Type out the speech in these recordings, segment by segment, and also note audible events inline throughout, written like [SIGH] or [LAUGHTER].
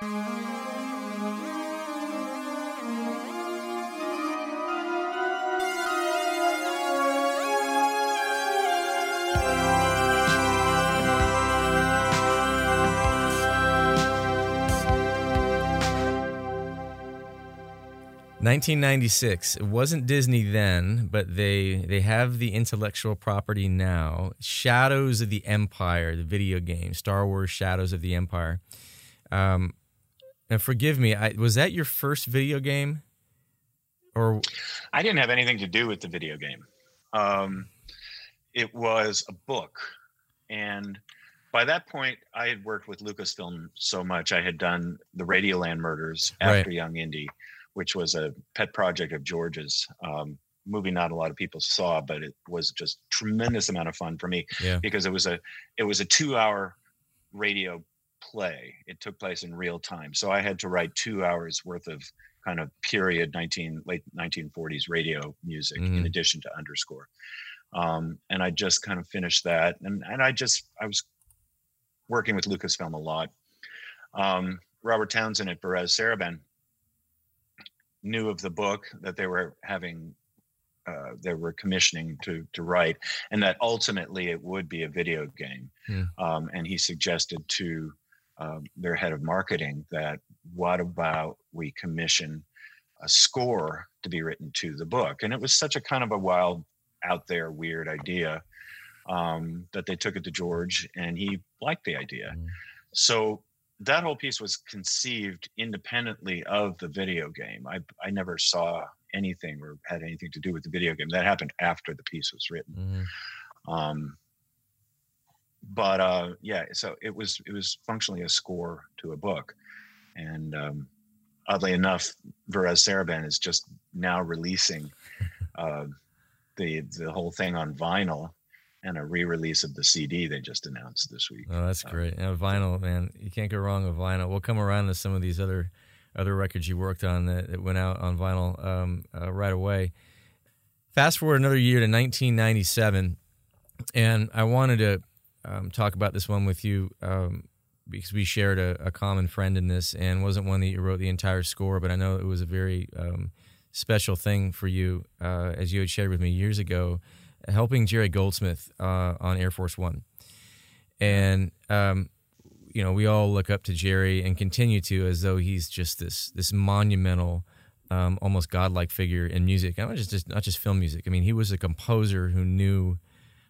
Nineteen ninety six. It wasn't Disney then, but they they have the intellectual property now. Shadows of the Empire, the video game, Star Wars: Shadows of the Empire. Um, and forgive me, I, was that your first video game? Or I didn't have anything to do with the video game. Um, it was a book, and by that point, I had worked with Lucasfilm so much. I had done the Radioland Murders after Right. Young Indy, which was a pet project of George's. Um, movie not a lot of people saw, but it was just tremendous amount of fun for me yeah, because it was a it was a two hour radio play. It took place in real time, so I had to write two hours worth of kind of period 19 late 1940s radio music in Mhm. addition to underscore. Um, and I just kind of finished that, and and I just I was working with Lucasfilm a lot. Um, Robert Townson at Varèse Sarabande knew of the book that they were having uh, they were commissioning to to write, and that ultimately it would be a video game. Hmm. Um, and he suggested to um, their head of marketing that what about we commission a score to be written to the book? And it was such a kind of a wild, out there, weird idea um, that they took it to George, and he liked the idea. Mm. So that whole piece was conceived independently of the video game. I I never saw anything or had anything to do with the video game. That happened after the piece was written. Mhm. Um, but uh, yeah, so it was it was functionally a score to a book, and um, oddly enough, Varèse Sarabande is just now releasing uh, the the whole thing on vinyl and a re-release of the CD they just announced this week. Oh, that's great. Yeah, vinyl, man. You can't go wrong with vinyl. We'll come around to some of these other other records you worked on that, that went out on vinyl um, uh, right away. Fast forward another year to 1997, and I wanted to um, talk about this one with you um, because we shared a, a common friend in this, and wasn't one that you wrote the entire score, but I know it was a very um, special thing for you, uh, as you had shared with me years ago, helping Jerry Goldsmith uh, on Air Force One and um, you know we all look up to Jerry and continue to as though he's just this this monumental, um, almost godlike figure in music. Not just, just not just film music. I mean, he was a composer who knew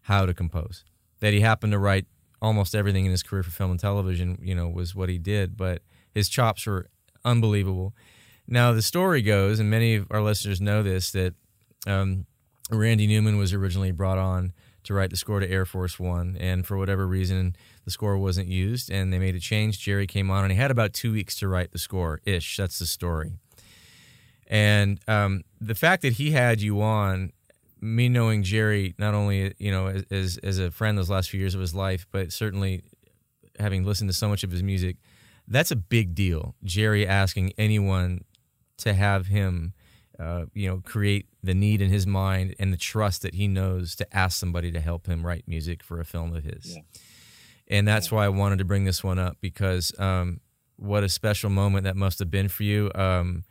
how to compose. That he happened to write almost everything in his career for film and television, you know, was what he did. But his chops were unbelievable. Now the story goes, and many of our listeners know this, that um, Randy Newman was originally brought on to write the score to Air Force One, and for whatever reason, the score wasn't used, and they made a change. Jerry came on, and he had about two weeks to write the score ish. That's the story. And um, the fact that he had you on, me knowing Jerry not only you know as- as a friend those last few years of his life, but certainly having listened to so much of his music, that's a big deal. Jerry asking anyone to have him uh, you know, create the need in his mind and the trust that he knows to ask somebody to help him write music for a film of his. Yeah. And that's why I wanted to bring this one up because um, what a special moment that must have been for you. Um,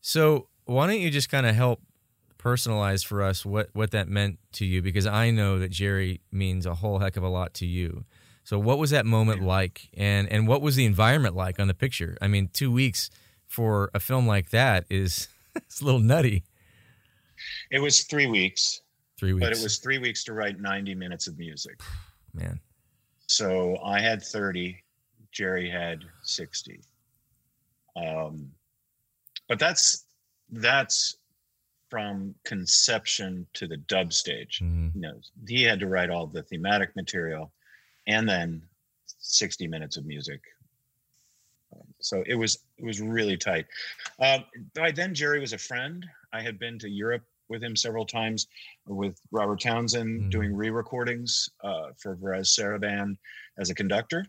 so why don't you just kind of help personalize for us what what that meant to you? Because I know that Jerry means a whole heck of a lot to you. So what was that moment like, and and what was the environment like on the picture? I mean, two weeks for a film like that is [LAUGHS] it's a little nutty. It was three weeks, Three weeks, but it was three weeks to write 90 minutes of music. [SIGHS] man. So I had 30, Jerry had 60. Um, but that's that's from conception to the dub stage. Mhm. You know, he had to write all the thematic material and then 60 minutes of music. So it was it was really tight. Um, by then, Jerry was a friend. I had been to Europe with him several times with Robert Townson Mhm. doing re-recordings uh, for Varèse Sarabande as a conductor.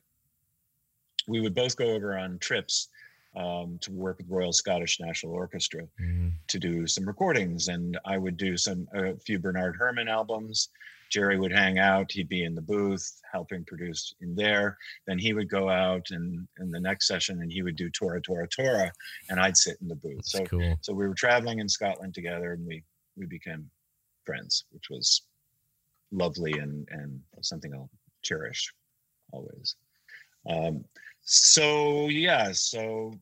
We would both go over on trips um, to work with Royal Scottish National Orchestra Mhm. to do some recordings, and I would do some a few Bernard Herrmann albums, Jerry would hang out. He'd be in the booth helping produce in there. Then he would go out and in the next session and he would do Tora Tora Tora, and I'd sit in the booth. That's so cool. so we were traveling in Scotland together, and we we became friends, which was lovely and and something I'll cherish always. Um, so yeah, so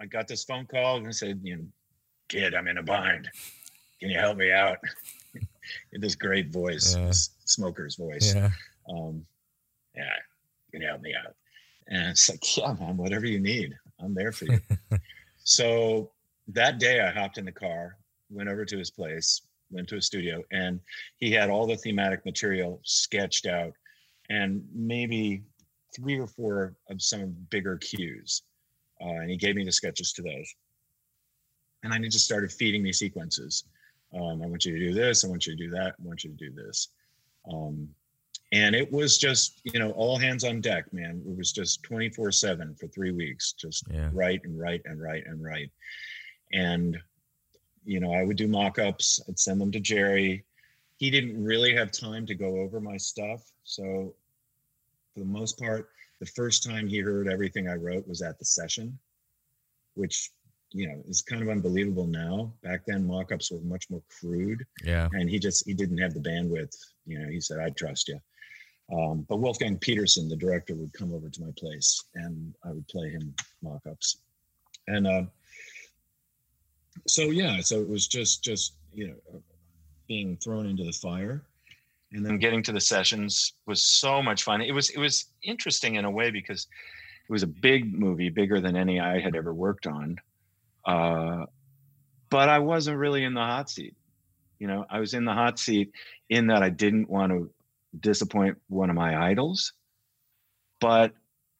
I got this phone call and I said, you know, kid, I'm in a bind. Can you help me out? in [LAUGHS] this great voice, this smoker's voice. Yeah. Um, yeah, can you help me out? And it's like, yeah, man, whatever you need, I'm there for you. [LAUGHS] so that day I hopped in the car, went over to his place, went to a studio, and he had all the thematic material sketched out and maybe three or four of some bigger cues. Uh, and he gave me the sketches to those. And then he just started feeding me sequences. Um, I want you to do this. I want you to do that. I want you to do this. Um, and it was just, you know, all hands on deck, man. It was just 24 7 for three weeks, just Yeah. write and write and write and write. And, you know, I would do mock ups, I'd send them to Jerry. He didn't really have time to go over my stuff. So, for the most part, the first time he heard everything I wrote was at the session, which, you know, is kind of unbelievable now. Back then, mock ups were much more crude. Yeah. and he just he didn't have the bandwidth. You know he said i trust you. Um, but wolfgang petersen the director would come over to my place and i would play him mock-ups. And uh, so yeah so it was just just you know being thrown into the fire and then getting to the sessions was so much fun. It was it was interesting in a way because it was a big movie bigger than any i had ever worked on. Uh, but i wasn't really in the hot seat. You know i was in the hot seat in that i didn't want to disappoint one of my idols but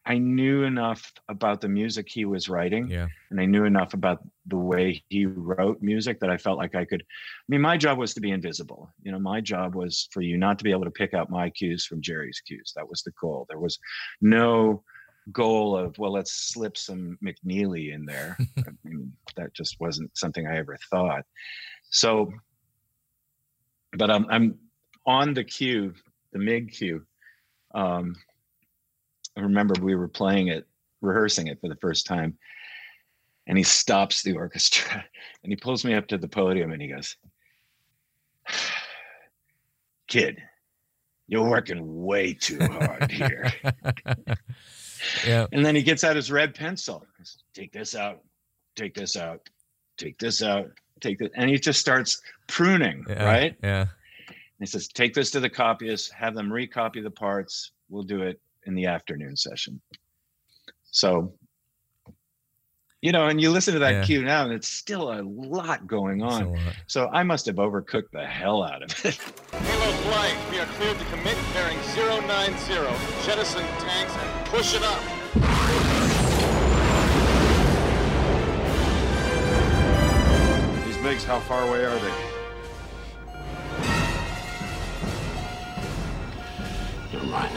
i knew enough about the music he was writing Yeah. and i knew enough about the way he wrote music that i felt like i could i mean my job was to be invisible you know my job was for you not to be able to pick out my cues from jerry's cues that was the goal there was no goal of well let's slip some mcneely in there [LAUGHS] i mean that just wasn't something i ever thought so but I'm I'm on the cue, the MIG cue. Um, I remember we were playing it, rehearsing it for the first time, and he stops the orchestra [LAUGHS] and he pulls me up to the podium and he goes, [SIGHS] "Kid, you're working way too hard here." [LAUGHS] yeah. and then he gets out his red pencil. Take this out. Take this out. Take this out. Take this, and he just starts pruning, Yeah. right? Yeah. And he says, take this to the copyists, have them recopy the parts. We'll do it in the afternoon session. So, you know, and you listen to that Yeah. cue now, and it's still a lot going on. lot. So I must have overcooked the hell out of it. [LAUGHS] Halo flight, we are cleared to commit bearing 090. Jettison tanks and push it up. These MiGs, how far away are they? Never mind.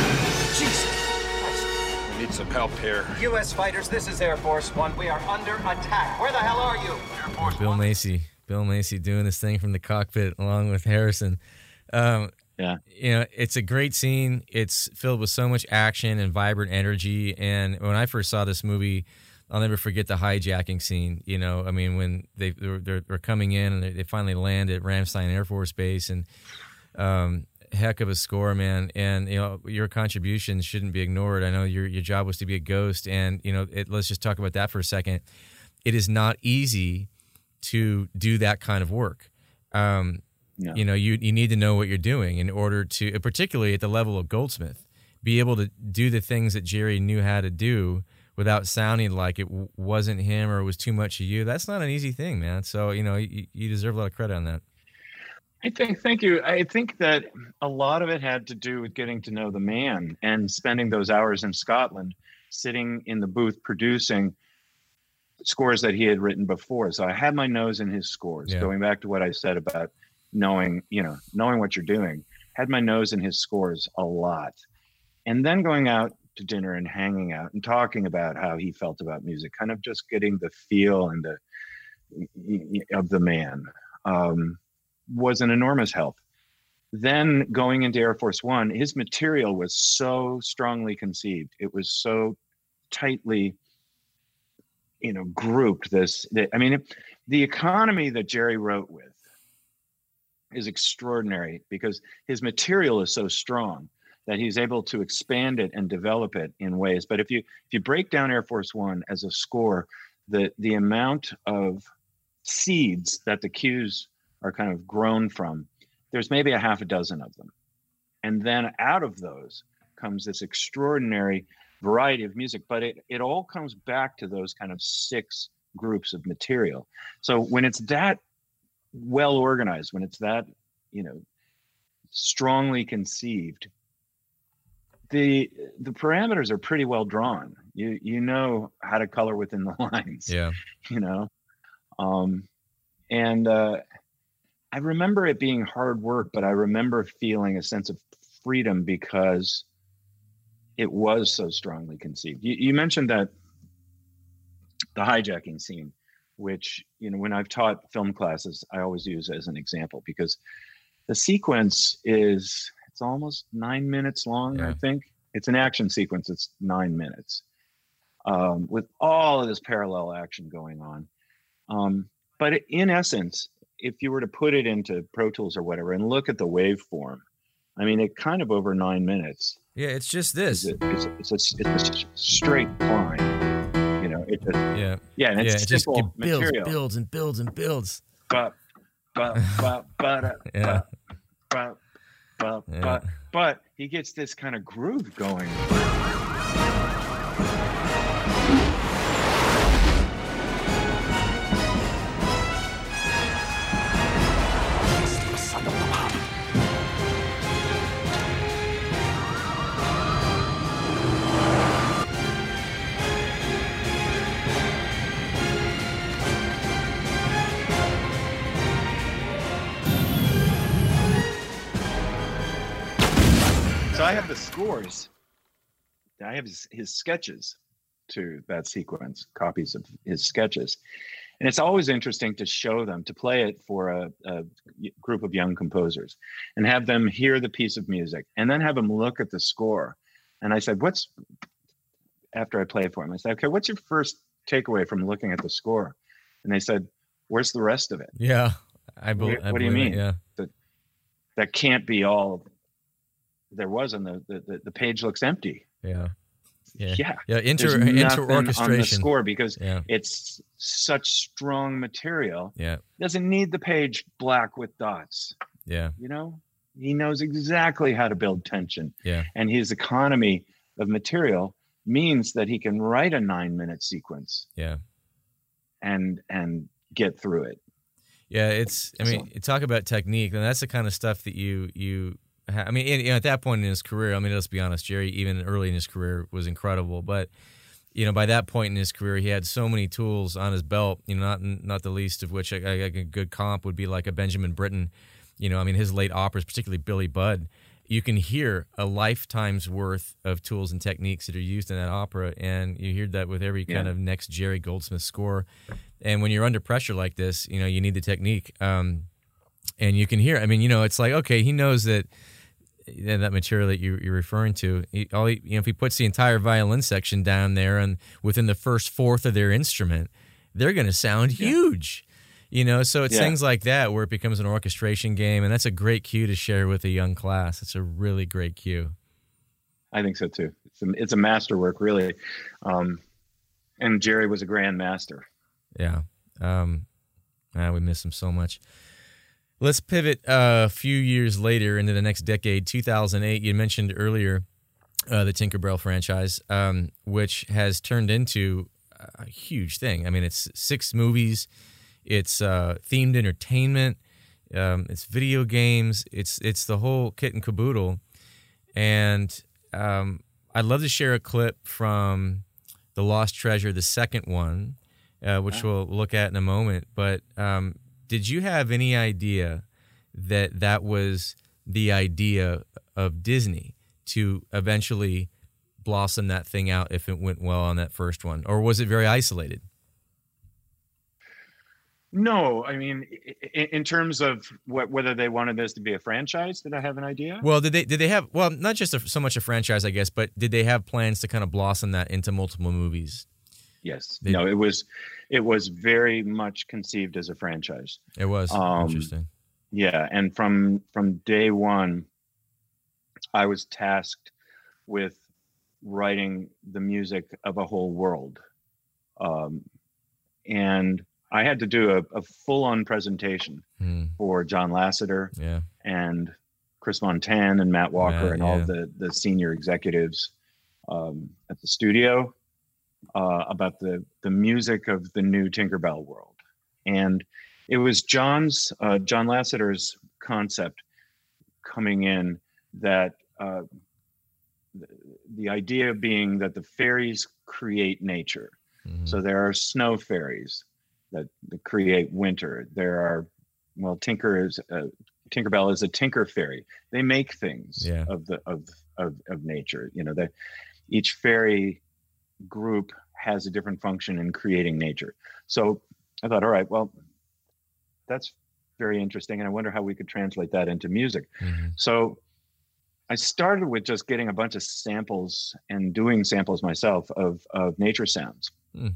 We need some help here. U.S. fighters, this is Air Force One. We are under attack. Where the hell are you? Bill Macy. Bill Macy doing this thing from the cockpit along with Harrison. Um, yeah. you know, it's a great scene. It's filled with so much action and vibrant energy. And when I first saw this movie, I'll never forget the hijacking scene. You know, I mean, when they they're, they're, they're coming in and they, they finally land at Ramstein Air Force Base, and um, heck of a score, man. And you know, your contributions shouldn't be ignored. I know your your job was to be a ghost, and you know, it, let's just talk about that for a second. It is not easy to do that kind of work. Um, No. you know you you need to know what you're doing in order to particularly at the level of goldsmith be able to do the things that jerry knew how to do without sounding like it w- wasn't him or it was too much of you that's not an easy thing man so you know you, you deserve a lot of credit on that I think, thank you. I think that a lot of it had to do with getting to know the man and spending those hours in Scotland, sitting in the booth producing scores that he had written before. So I had my nose in his scores. Yeah. Going back to what I said about knowing, you know, knowing what you're doing, had my nose in his scores a lot. And then going out to dinner and hanging out and talking about how he felt about music, kind of just getting the feel and the of the man um, was an enormous help. Then going into Air Force One, his material was so strongly conceived. It was so tightly, you know, grouped. This, that, I mean, it, the economy that Jerry wrote with is extraordinary because his material is so strong that he's able to expand it and develop it in ways. But if you if you break down Air Force One as a score, the the amount of seeds that the cues are kind of grown from, there's maybe a half a dozen of them. And then out of those comes this extraordinary variety of music, but it, it all comes back to those kind of six groups of material. So when it's that well organized, when it's that, you know, strongly conceived, the the parameters are pretty well drawn. You you know how to color within the [LAUGHS] lines. Yeah. You know, um, and uh, I remember it being hard work, but I remember feeling a sense of freedom because it was so strongly conceived. You, you mentioned that the hijacking scene, which you know when I've taught film classes, I always use as an example because the sequence is it's almost nine minutes long. I think it's an action sequence. It's nine minutes um, with all of this parallel action going on. Um, but in essence, if you were to put it into Pro Tools or whatever and look at the waveform, I mean, it kind of over nine minutes Yeah, it's just is this. a, is a, it's, a, it's a straight line. You know, it just, Yeah. yeah, and yeah, it's it just it builds, material. builds and builds and builds. But, but, but, but, Yeah. but, but, Yeah. but, but he gets this kind of groove going. I have the scores. I have his, his sketches to that sequence, copies of his sketches. And it's always interesting to show them, to play it for a group of young composers and have them hear the piece of music and then have them look at the score. And I said, What's, after I play it for them, I said, Okay, what's your first takeaway from looking at the score? And they said, Where's the rest of it? Yeah. I, bel What- I what do you believe it, mean? Yeah. That can't be all there was, and the, the, the- page looks empty. Yeah. Yeah. Yeah. Yeah. Inter inter on the orchestration. score because Yeah. it's such strong material. Yeah. Doesn't need the page black with dots. Yeah. You know, he knows exactly how to build tension. Yeah. And his economy of material means that he can write a nine minute sequence Yeah. and and get through it. Yeah, it's. I mean, you talk about technique, and that's the kind of stuff that you you. I mean, and, you know, at that point in his career, I mean, let's be honest, Jerry, even early in his career, was incredible. But you know, by that point in his career, he had so many tools on his belt. You know, not not the least of which a, good comp would be like a Benjamin Britten. You know, I mean, his late operas, particularly Billy Budd. You can hear a lifetime's worth of tools and techniques that are used in that opera, and you hear that with every kind of next Jerry Goldsmith score. And when you're under pressure like this, you know, you need the technique. Um, and you can hear. I mean, you know, it's like okay, he knows that yeah, that material that you, you're referring to. He, all he, you know, if he puts the entire violin section down there and within the first fourth of their instrument, they're going to sound huge. You know, so it's Yeah. things like that where it becomes an orchestration game, and that's a great cue to share with a young class. It's a really great cue. I think so too. It's a, it's a masterwork, really. Um, and Jerry was a grand master. Yeah. Um, ah, we miss him so much. Let's pivot uh, a few years later into the next decade, 2008. You mentioned earlier uh, the Tinkerbell franchise, um, which has turned into a huge thing. I mean, it's six movies, it's uh, themed entertainment, Um, it's video games. It's it's the whole kit and caboodle. And um, I'd love to share a clip from the Lost Treasure, the second one, uh, which we'll look at in a moment. But um, did you have any idea that that was the idea of Disney to eventually blossom that thing out if it went well on that first one, or was it very isolated? No, I mean, in, terms of what, whether they wanted this to be a franchise, did I have an idea? Well, did they did they have well not just a, so much a franchise, I guess, but did they have plans to kind of blossom that into multiple movies? Yes. They- no, it was, it was very much conceived as a franchise. It was Um, interesting. Yeah, and from from day one, I was tasked with writing the music of a whole world, um, and I had to do a, a full-on presentation Hmm, for John Lasseter yeah, and Chris Montan and Matt Walker Matt, and all the the senior executives um, at the studio uh, about the the music of the new Tinkerbell world, and it was John's uh, John Lasseter's concept coming in that uh, the, the idea being that the fairies create nature. mhm, So there are snow fairies that, that create winter. There are, well, Tinker is uh, Tinkerbell is a tinker fairy. They make things Yeah. of the of, of of nature. You know, that each fairy group has a different function in creating nature. So I thought, all right, well, that's very interesting, and I wonder how we could translate that into music. mhm. So I started with just getting a bunch of samples and doing samples myself of of nature sounds. Mm.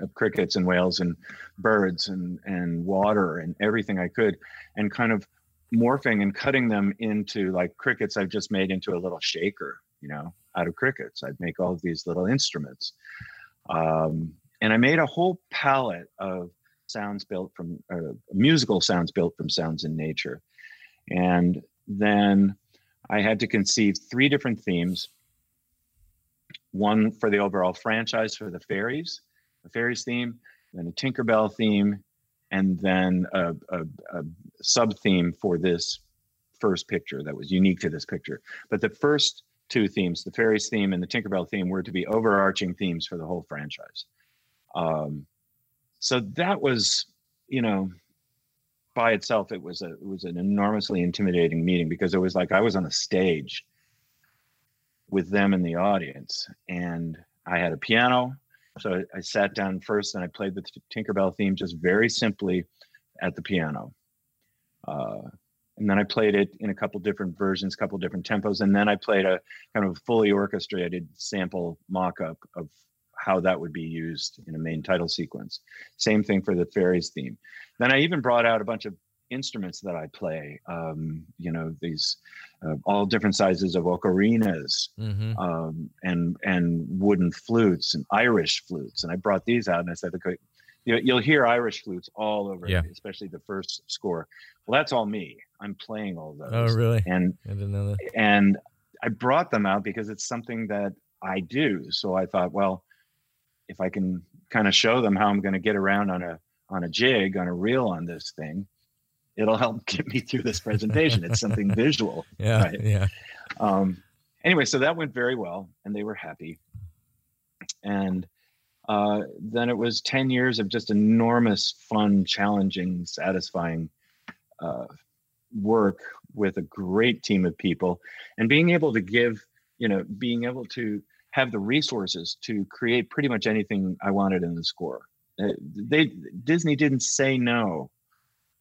Of crickets and whales and birds and and water and everything I could and kind of morphing and cutting them into like crickets I've just made into a little shaker, you know, out of crickets. I'd make all of these little instruments. Um, and I made a whole palette of sounds built from uh, musical sounds built from sounds in nature. And then I had to conceive three different themes. One for the overall franchise for the fairies, the fairies theme, then a Tinkerbell theme, and then a, a, a sub theme for this first picture that was unique to this picture. But the first two themes, the fairies theme and the Tinkerbell theme, were to be overarching themes for the whole franchise. Um, so that was, you know, by itself, it was a it was an enormously intimidating meeting because it was like I was on a stage with them in the audience, and I had a piano. So I, sat down first and I played the Tinkerbell theme just very simply at the piano. Uh, and then I played it in a couple different versions, couple different tempos, and then I played a kind of fully orchestrated sample mock-up of how that would be used in a main title sequence. Same thing for the fairies theme. Then I even brought out a bunch of instruments that I play. Um, you know, these uh, all different sizes of ocarinas Mhm. um, and and wooden flutes and Irish flutes. And I brought these out and I said, okay, you you'll hear Irish flutes all over, Yeah. especially the first score. Well, that's all me. I'm playing all those. Oh, really? And I didn't know that. and I brought them out because it's something that I do. So I thought, well, if I can kind of show them how I'm going to get around on a on a jig on a reel on this thing, it'll help [LAUGHS] get me through this presentation. it's something [LAUGHS] visual. Yeah, Right. yeah. Um, anyway, so that went very well, and they were happy. And uh, then it was ten years of just enormous fun, challenging, satisfying uh, work with a great team of people, and being able to give, you know, being able to have the resources to create pretty much anything I wanted in the score. Uh, They Disney didn't say no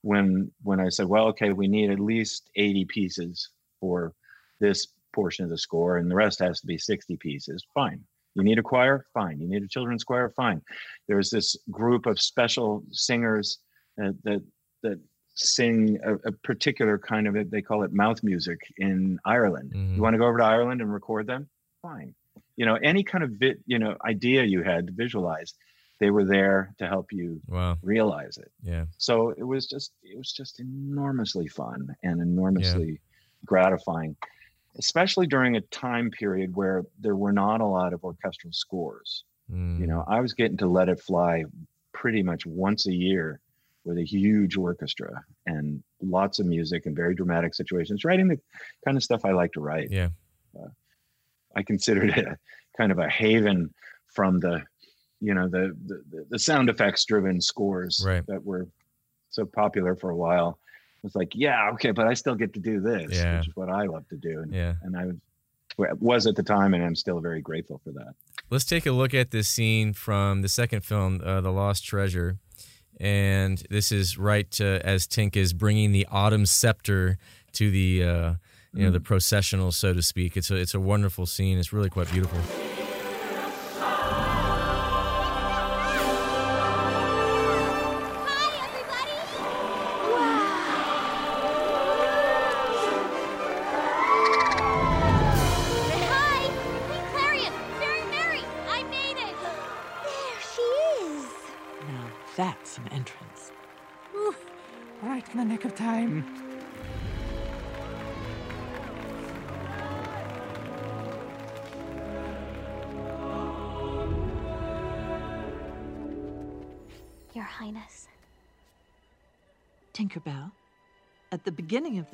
when when I said, well, okay, we need at least 80 pieces for this portion of the score, and the rest has to be 60 pieces. Fine. You need a choir? Fine. You need a children's choir? Fine. There's this group of special singers that that, that sing a, a particular kind of it. They call it mouth music in Ireland. Mhm. You want to go over to Ireland and record them? Fine. You know, any kind of bit, you know, idea you had to visualize, they were there to help you Wow. realize it Yeah. so it was just it was just enormously fun and enormously gratifying especially during a time period where there were not a lot of orchestral scores Mm. you know i was getting to let it fly pretty much once a year with a huge orchestra and lots of music and very dramatic situations, writing the kind of stuff I like to write. Yeah. Uh, I considered it a, kind of a haven from the, you know, the the, the sound effects driven scores right. that were so popular for a while. It's like, yeah, okay, but I still get to do this, yeah. which is what I love to do. And, yeah. and I was was at the time, and I'm still very grateful for that. Let's take a look at this scene from the second film, uh, The Lost Treasure. And this is right uh, as Tink is bringing the autumn scepter to the, uh, you know, the processional, so to speak. It's a, it's a wonderful scene. It's really quite beautiful.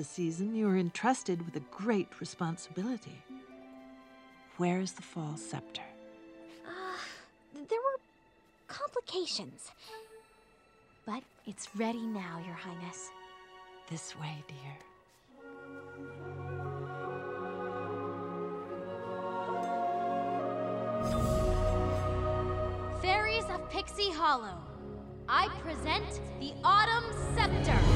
Season, you are entrusted with a great responsibility. Where is the fall scepter? Uh, there were complications. But it's ready now, Your Highness. This way, dear. Fairies of Pixie Hollow, I present the Autumn Scepter.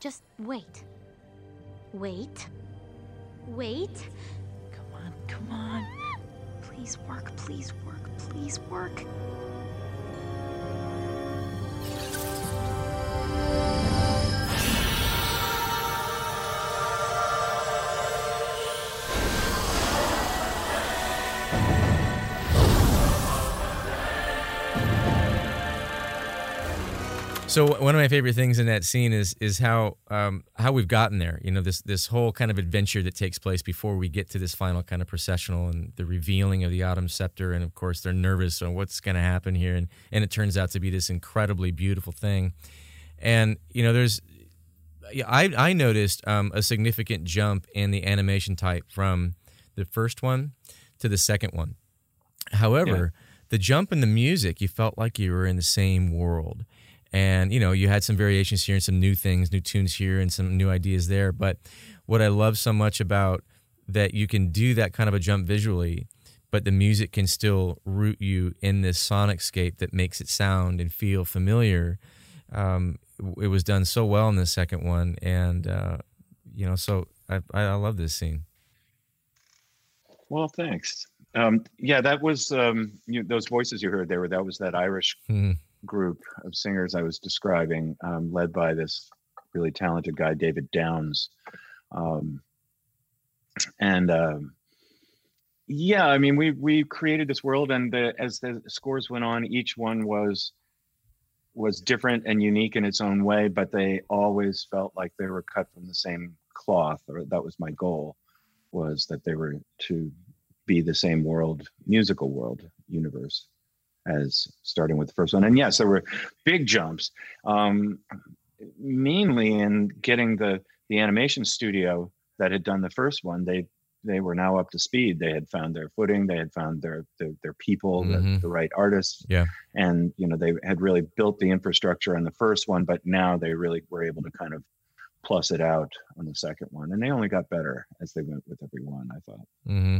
Just wait. Wait. Wait. Come on, come on. Please work, please work, please work. So one of my favorite things in that scene is is how um, how we've gotten there. You know, this this whole kind of adventure that takes place before we get to this final kind of processional and the revealing of the autumn scepter, and of course they're nervous on what's going to happen here, and and it turns out to be this incredibly beautiful thing. And you know, there's yeah, I I noticed um, a significant jump in the animation type from the first one to the second one. However, the jump in the music, you felt like you were in the same world. And, you know, you had some variations here and some new things, new tunes here and some new ideas there. But what I love so much about that you can do that kind of a jump visually, but the music can still root you in this sonic scape that makes it sound and feel familiar. Um, it was done so well in the second one. And, uh, you know, so I, I love this scene. Well, thanks. Um, yeah, that was um, you, those voices you heard there. That was that Irish Mhm. Group of singers I was describing, um, led by this really talented guy, David Downes. Um, and um, yeah, I mean, we we created this world, and the, as the scores went on, each one was was different and unique in its own way, but they always felt like they were cut from the same cloth, or that was my goal, was that they were to be the same world, musical world, universe as starting with the first one. And yes, there were big jumps, um, mainly in getting the the animation studio that had done the first one. They they were now up to speed. They had found their footing. They had found their their, their people, the, Mhm. the right artists, Yeah. and you know they had really built the infrastructure on the first one. But now they really were able to kind of plus it out on the second one, and they only got better as they went with every one. I thought. Mm-hmm.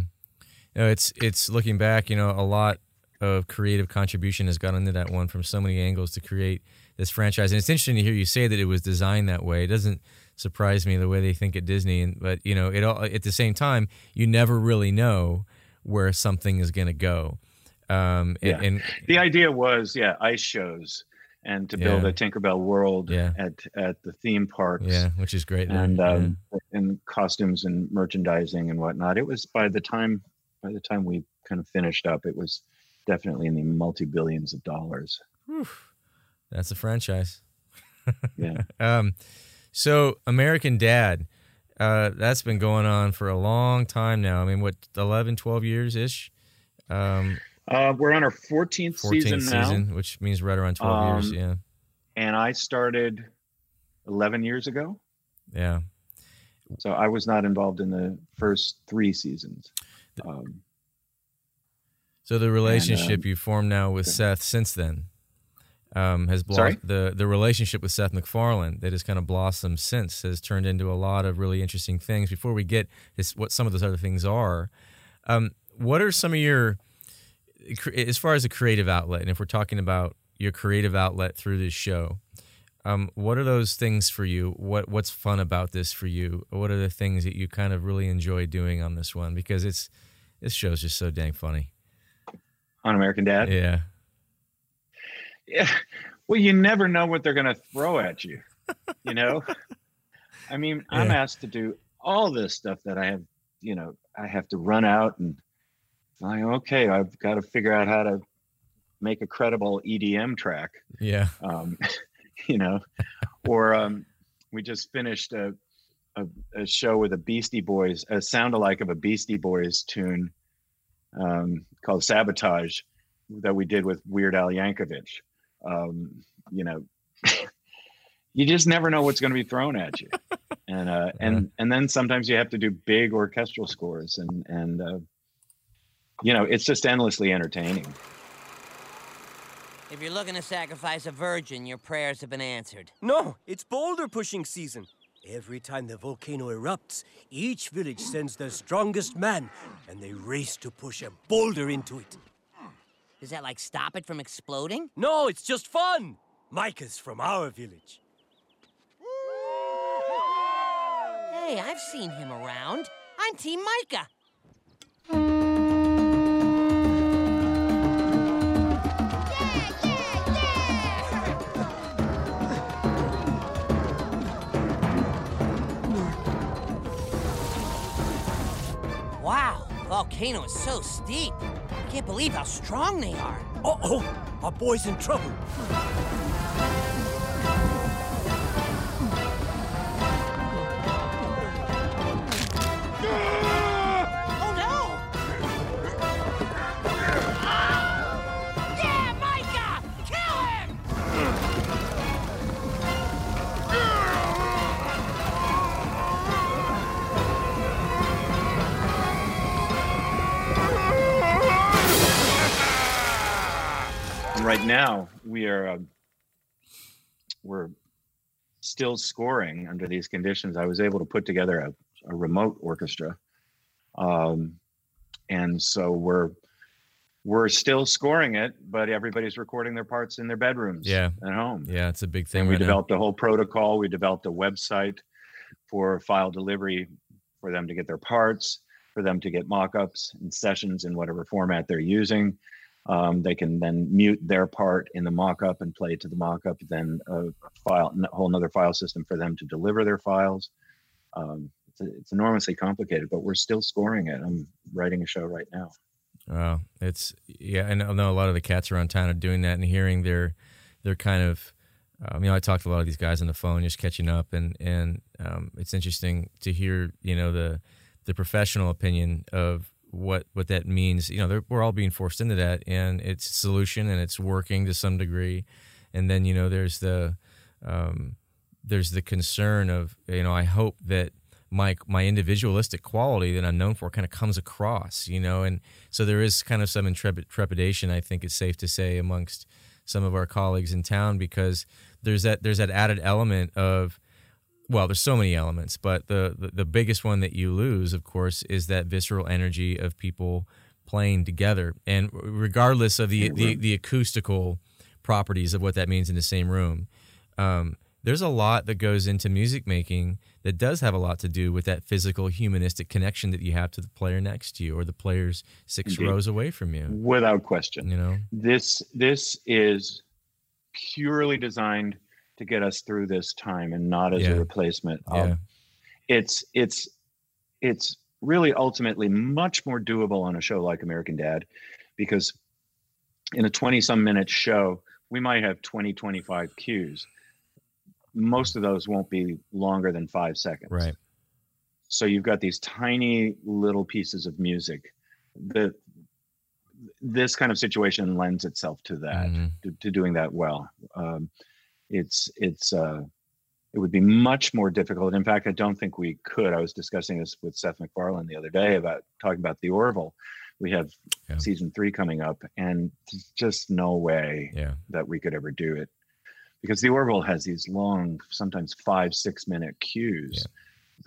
You know, it's it's looking back. You know, a lot of creative contribution has gone into that one from so many angles to create this franchise. And it's interesting to hear you say that it was designed that way. It doesn't surprise me the way they think at Disney. And but you know, it all at the same time, you never really know where something is going to go. Um, and, Yeah. and the idea was yeah ice shows and to build Yeah. a tinkerbell world Yeah. at at the theme parks yeah, which is great. and Yeah. um and costumes and merchandising and whatnot it was by the time by the time we kind of finished up it was definitely in the multi-billions of dollars Whew. that's a franchise. [LAUGHS] yeah [LAUGHS] Um, so American Dad, uh, that's been going on for a long time now. I mean, what 11, 12 years ish. Um, Uh, we're on our 14th, 14th season, season, now, which means right around 12 years. Um, Yeah. and I started 11 years ago. Yeah. So I was not involved in the first three seasons. Um, So the relationship um, you formed now with Seth since then um, has blo- Sorry? the the relationship with Seth MacFarlane that has kind of blossomed since has turned into a lot of really interesting things. Before we get this, what some of those other things are, um, what are some of your as far as a creative outlet, and if we're talking about your creative outlet through this show, um, what are those things for you? What what's fun about this for you? What are the things that you kind of really enjoy doing on this one? Because it's this show's just so dang funny. On American Dad. Yeah. Yeah. Well, you never know what they're going to throw at you. You know, I mean, I'm asked to do all this stuff that I have, you know, I have to run out and like, okay, I've got to figure out how to make a credible EDM track, Yeah. um, [LAUGHS] you know, or um, we just finished a, a, a show with a Beastie Boys, a sound alike of a Beastie Boys tune um, called Sabotage that we did with Weird Al Yankovic. Um, you know, [LAUGHS] you just never know what's going to be thrown at you. [LAUGHS] And uh, and and then sometimes you have to do big orchestral scores, and and uh, you know it's just endlessly entertaining. If you're looking to sacrifice a virgin, your prayers have been answered. No, it's boulder pushing season. Every time the volcano erupts, each village sends their strongest man, and they race to push a boulder into it. Does that like stop it from exploding? No, it's just fun. Micah's from our village. Hey, I've seen him around. I'm Team Micah. Volcano is so steep. I can't believe how strong they are. Uh oh, our boy's in trouble. Still scoring under these conditions. I was able to put together a, a remote orchestra, um, and so we're we're still scoring it, but everybody's recording their parts in their bedrooms Yeah. at home. Yeah, it's a big thing And we right now. developed a whole protocol. We developed a website for file delivery for them to get their parts, for them to get mock-ups and sessions in whatever format they're using. Um, they can then mute their part in the mock-up and play to the mock-up. Then a file, a whole another file system for them to deliver their files. Um, it's, it's enormously complicated, but we're still scoring it. I'm writing a show right now. Wow, it's yeah. Know, I know a lot of the cats around town are doing that, and hearing their their kind of. Um, you know, I talked to a lot of these guys on the phone, just catching up, and and um, it's interesting to hear you know the the professional opinion of what what that means. You know, we're all being forced into that, and it's a solution, and it's working to some degree. And then you know, there's the um, there's the concern of you know, I hope that my my individualistic quality that I'm known for kind of comes across, you know, and so there is kind of some intrepid trepidation. I think it's safe to say amongst some of our colleagues in town because there's that there's that added element of well, there's so many elements, but the, the the biggest one that you lose, of course, is that visceral energy of people playing together, and regardless of the the, the acoustical properties of what that means in the same room. Um, there's a lot that goes into music making that does have a lot to do with that physical humanistic connection that you have to the player next to you or the players six Indeed. rows away from you Without question. you know this this is purely designed to get us through this time and not as Yeah. a replacement Yeah. um, it's it's it's really ultimately much more doable on a show like american dad because in a 20 some minute show we might have 20 25 cues most of those won't be longer than five seconds right so you've got these tiny little pieces of music that this kind of situation lends itself to that Mhm. to, to doing that well um, it's it's uh, it would be much more difficult. In fact i don't think we could. I was discussing this with seth macfarlane the other day about talking about the orville. We have Yeah. season three coming up and just no way Yeah. that we could ever do it. Because the orville has these long sometimes five six minute cues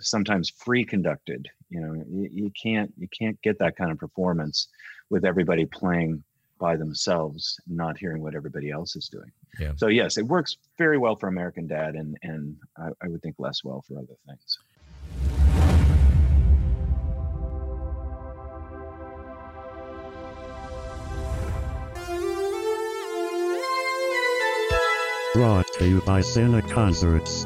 sometimes free conducted you know you, you can't you can't get that kind of performance with everybody playing by themselves not hearing what everybody else is doing Yeah. so yes it works very well for american dad and and i, I would think less well for other things Brought to you by Cine Concerts.